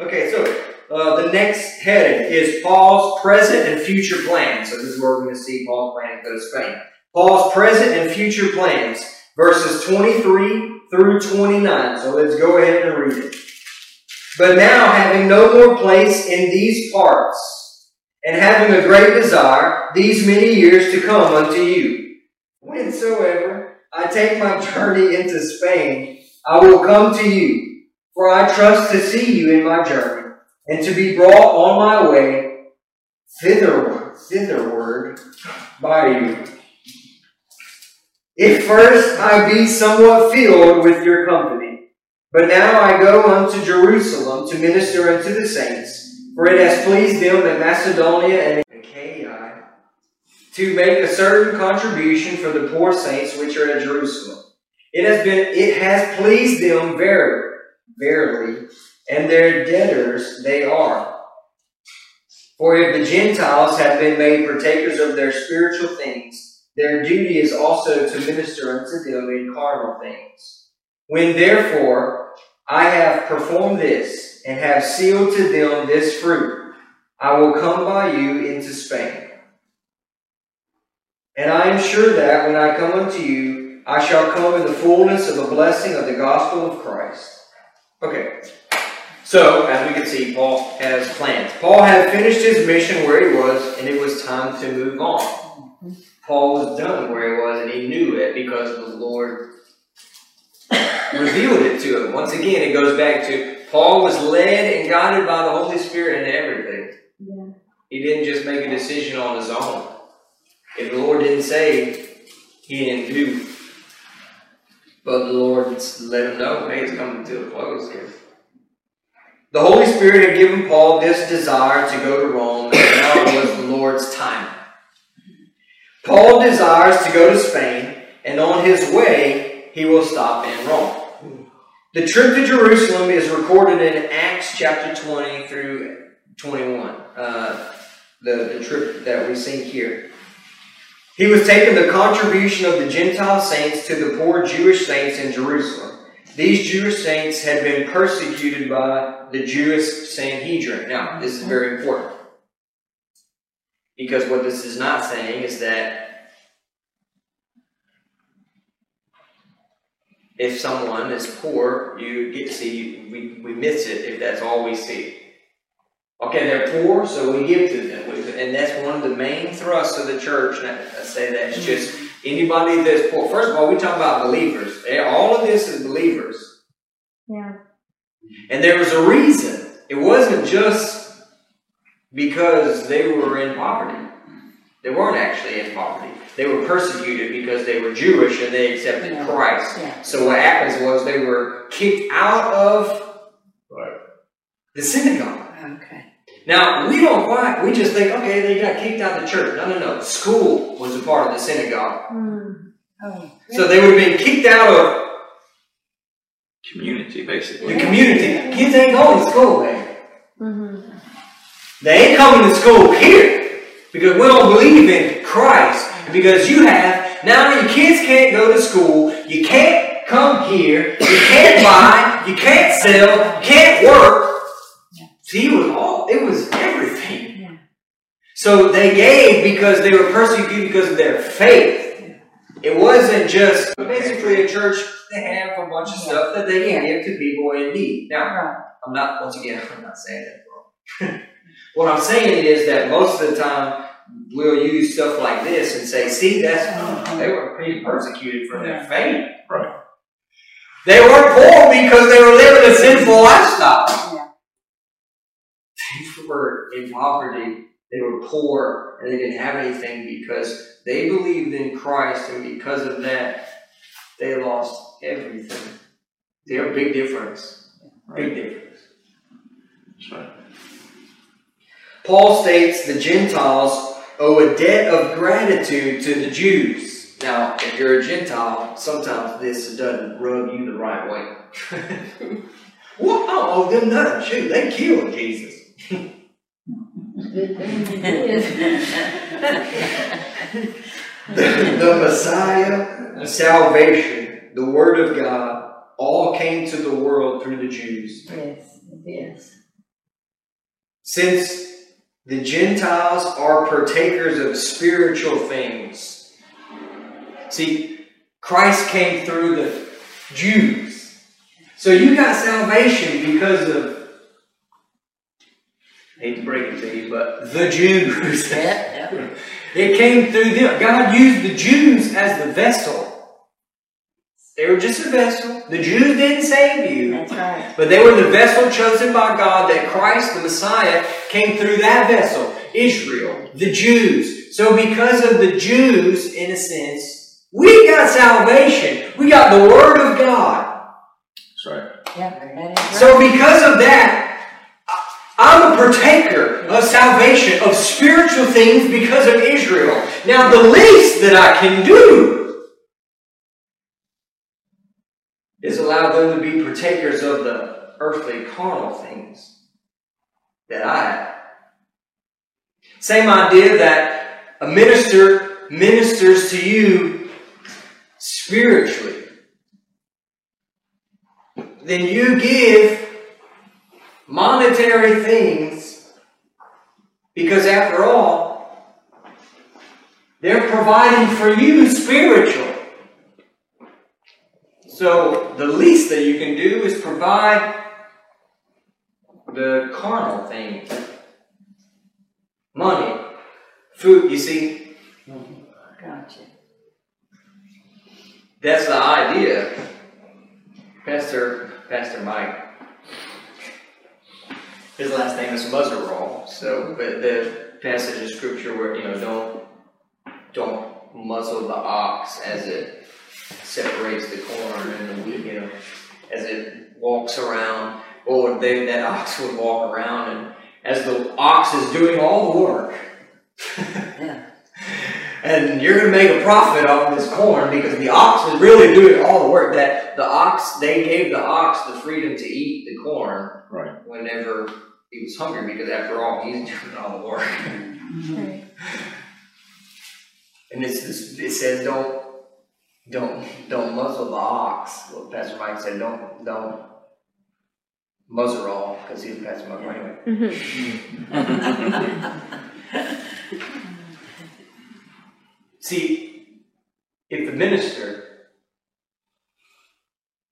Okay, so uh, the next heading is Paul's present and future plans. So this is where we're going to see Paul's plan to go to Spain. Paul's present and future plans, verses 23 through 29. So let's go ahead and read it. But now, having no more place in these parts, and having a great desire these many years to come unto you, whensoever I take my journey into Spain, I will come to you, for I trust to see you in my journey, and to be brought on my way thitherward, thitherward by you. If first I be somewhat filled with your company, but now I go unto Jerusalem to minister unto the saints, for it has pleased them in Macedonia and Achaia to make a certain contribution for the poor saints which are at Jerusalem. It has been it has pleased them very, verily, and their debtors they are. For if the Gentiles have been made partakers of their spiritual things, their duty is also to minister unto them in carnal things. When therefore I have performed this, and have sealed to them this fruit, I will come by you into Spain. And I am sure that when I come unto you, I shall come in the fullness of the blessing of the gospel of Christ. Okay. So, as we can see, Paul has plans. Paul had finished his mission where he was, and it was time to move on. Paul was done where he was, and he knew it because the Lord revealed it to him. Once again, it goes back to Paul was led and guided by the Holy Spirit in everything. Yeah. He didn't just make a decision on his own. If the Lord didn't say, he didn't do. But the Lord let him know, hey, it's coming to a close here. The Holy Spirit had given Paul this desire to go to Rome, and now was the Lord's time. Paul desires to go to Spain, and on his way, he will stop in Rome. The trip to Jerusalem is recorded in Acts chapter 20 through 21, uh, the, the trip that we see here. He was taking the contribution of the Gentile saints to the poor Jewish saints in Jerusalem. These Jewish saints had been persecuted by the Jewish Sanhedrin. Now, this is very important. Because what this is not saying is that if someone is poor, you get to see, we, we miss it if that's all we see. Okay, they're poor, so we give to them. And that's one of the main thrusts of the church. And I say that it's just anybody that's poor. First of all, we talk about believers. Eh, all of this is believers. Yeah. And there was a reason. It wasn't just because they were in poverty. They weren't actually in poverty. They were persecuted because they were Jewish and they accepted Yeah. Christ. Yeah. So what happens was they were kicked out of Right. the synagogue. Okay. Now, we don't quite, we just think, okay, they got kicked out of the church. No, no, no. School was a part of the synagogue. Mm. Oh. So they would have been kicked out of Community, basically. the community. Kids ain't going to school, man. Mm-hmm. They ain't coming to school here because we don't believe in Christ. And Because you have, now your kids can't go to school, you can't come here, you can't buy, you can't sell, you can't work. See, it was all, it was everything. Yeah. So they gave because they were persecuted because of their faith. It wasn't just basically a church. They have a bunch of stuff that they can give to people in need. Now, Right. I'm not. Once again, I'm not saying that wrong. what I'm saying is that most of the time we'll use stuff like this and say, "See, that's uh-huh. they were pretty persecuted for their faith. Right. They weren't poor because they were living a sinful lifestyle. Yeah. They were in poverty. They were poor and they didn't have anything because they believed in Christ, and because of that, they lost everything. They're a big difference. Big difference. That's right. Paul states the Gentiles owe a debt of gratitude to the Jews. Now, if you're a Gentile, sometimes this doesn't rub you the right way. well, I don't owe them nothing. Shoot, they killed Jesus. the, the Messiah, salvation, the Word of God, all came to the world through the Jews. Yes. Yes. since the Gentiles are partakers of spiritual things. See, Christ came through the Jews. So you got salvation because of, hate to break it to you, but the Jews. Yeah, yeah. It came through them. God used the Jews as the vessel. They were just a vessel. The Jews didn't save you. That's right. But they were the vessel chosen by God that Christ, the Messiah, came through that vessel. Israel, the Jews. So because of the Jews, in a sense, we got salvation. We got the Word of God. That's right. Yeah, that is right. So because of that, I- I'm a partaker of salvation, of spiritual things because of Israel. Now the least that I can do is allow them to be partakers of the earthly carnal things that I have. Same idea that a minister ministers to you spiritually. Then you give monetary things because after all, they're providing for you spiritual. So the least that you can do is provide the carnal things. Money, food, you see, Gotcha. that's the idea. Pastor Pastor Mike. His last name is Muzzerall, so but the passage of scripture where you know don't don't muzzle the ox as it separates the corn and the wheat, you know, as it walks around. Or they, that ox would walk around and as the ox is doing all the work. Yeah. And you're gonna make a profit off this corn because the ox is really doing all the work. That the ox, they gave the ox the freedom to eat the corn Right. whenever he was hungry because after all, he's doing all the work. Right. And it's this, it says don't don't don't muzzle the ox. Well, Pastor Mike said don't don't muzzle all because he's a Pastor Mike anyway. Mhm. See, if the minister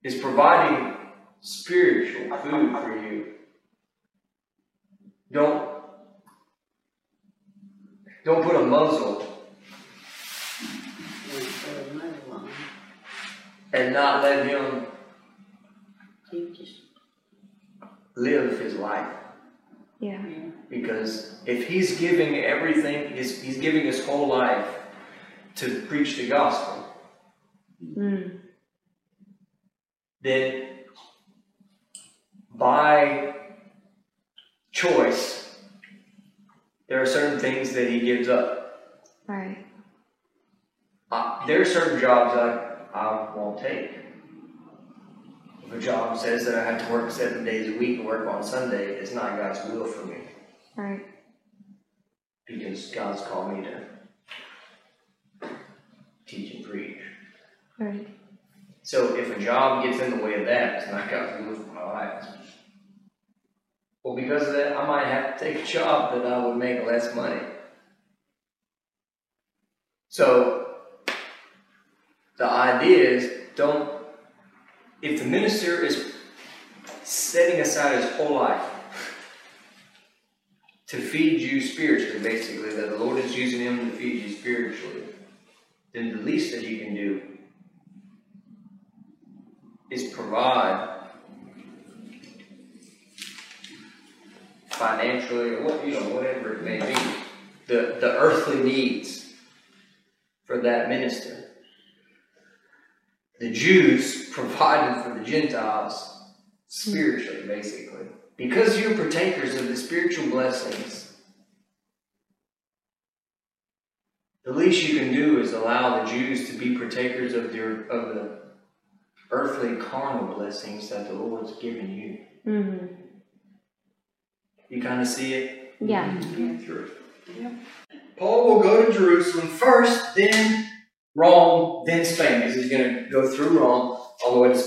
is providing spiritual food for you, don't don't put a muzzle and not let him live his life. Yeah. Because if he's giving everything, he's, he's giving his whole life to preach the gospel, Mm. then by choice, there are certain things that he gives up. Right. Uh, there are certain jobs I, I won't take. If a job says that I have to work seven days a week and work on Sunday, it's not God's will for me. Right. because God's called me to teach and preach. Right. So if a job gets in the way of that, it's not God's will for my life. Well, because that, I might have to take a job that I would make less money. So the idea is don't, if the minister is setting aside his whole life to feed you spiritually, basically, that the Lord is using him to feed you spiritually, then the least that you can do is provide financially or what you know, whatever it may be, the, the earthly needs for that minister. The Jews provided for the Gentiles spiritually, basically. Because you're partakers of the spiritual blessings, the least you can do is allow the Jews to be partakers of their of the earthly carnal blessings that the Lord's given you. Mm-hmm. You kind of see it? Yeah. Sure. Paul will go to Jerusalem first, then Rome, then Spain, because he's going to go through Rome all the way to Spain.